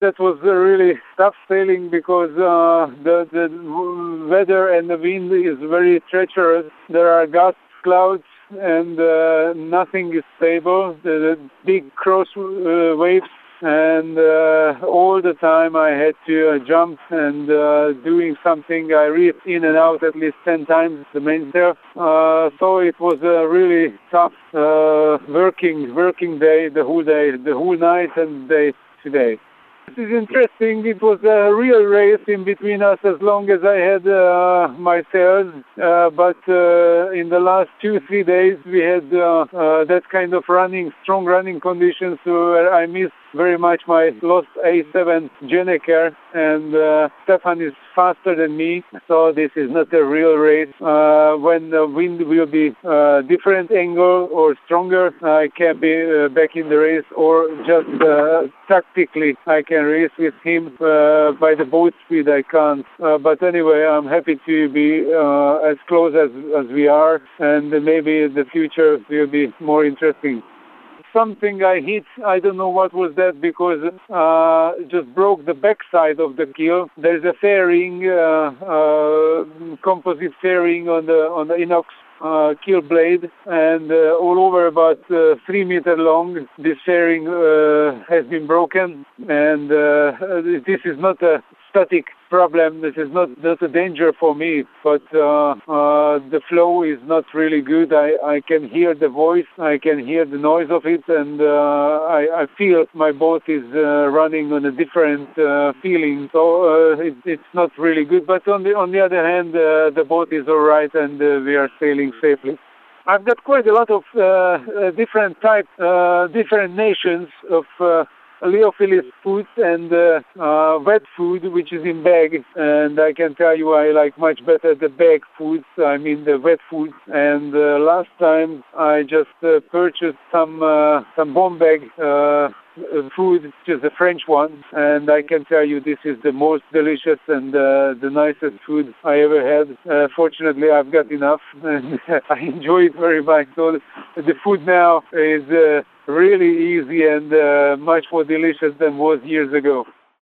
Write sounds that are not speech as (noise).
That was really tough sailing because uh, the, the weather and the wind is very treacherous. There are gusts, clouds, and uh, nothing is stable. The big cross uh, waves and uh, all the time I had to uh, jump and uh, doing something. I reefed in and out at least 10 times the mainsail. Uh, so it was a really tough uh, working working day, the whole day, the whole night and day today. This is interesting. It was a real race in between us as long as I had uh, my sails. Uh, but uh, in the last two, three days, we had uh, uh, that kind of running, strong running conditions. So I missed very much my lost A7 Gennaker and uh, Stefan is faster than me so this is not a real race. Uh, when the wind will be uh, different angle or stronger I can be uh, back in the race or just uh, tactically I can race with him uh, by the boat speed I can't. But anyway I'm happy to be as close as, as we are and maybe the future will be more interesting something I hit. I don't know what was that because uh, just broke the backside of the keel. There's a fairing, uh, uh, composite fairing on the on the inox uh, keel blade and uh, all over about uh, three meter long. This fairing uh, has been broken and uh, this is not a static problem. This is not, not a danger for me, but uh, uh, the flow is not really good. I, I can hear the voice, I can hear the noise of it, and uh, I, I feel my boat is uh, running on a different uh, feeling. So uh, it, it's not really good. But on the on the other hand, the boat is all right, and we are sailing safely. I've got quite a lot of different types, different nations of Liofilus food and uh, uh, wet food, which is in bag. And I can tell you I like much better the bag foods, I mean the wet foods. And uh, last time I just uh, purchased some some bomb bag food, which is a French one. And I can tell you this is the most delicious and uh, the nicest food I ever had. Uh, fortunately, I've got enough (laughs) and I enjoy it very much. So the food now is uh, really easy and uh, much more delicious than was years ago.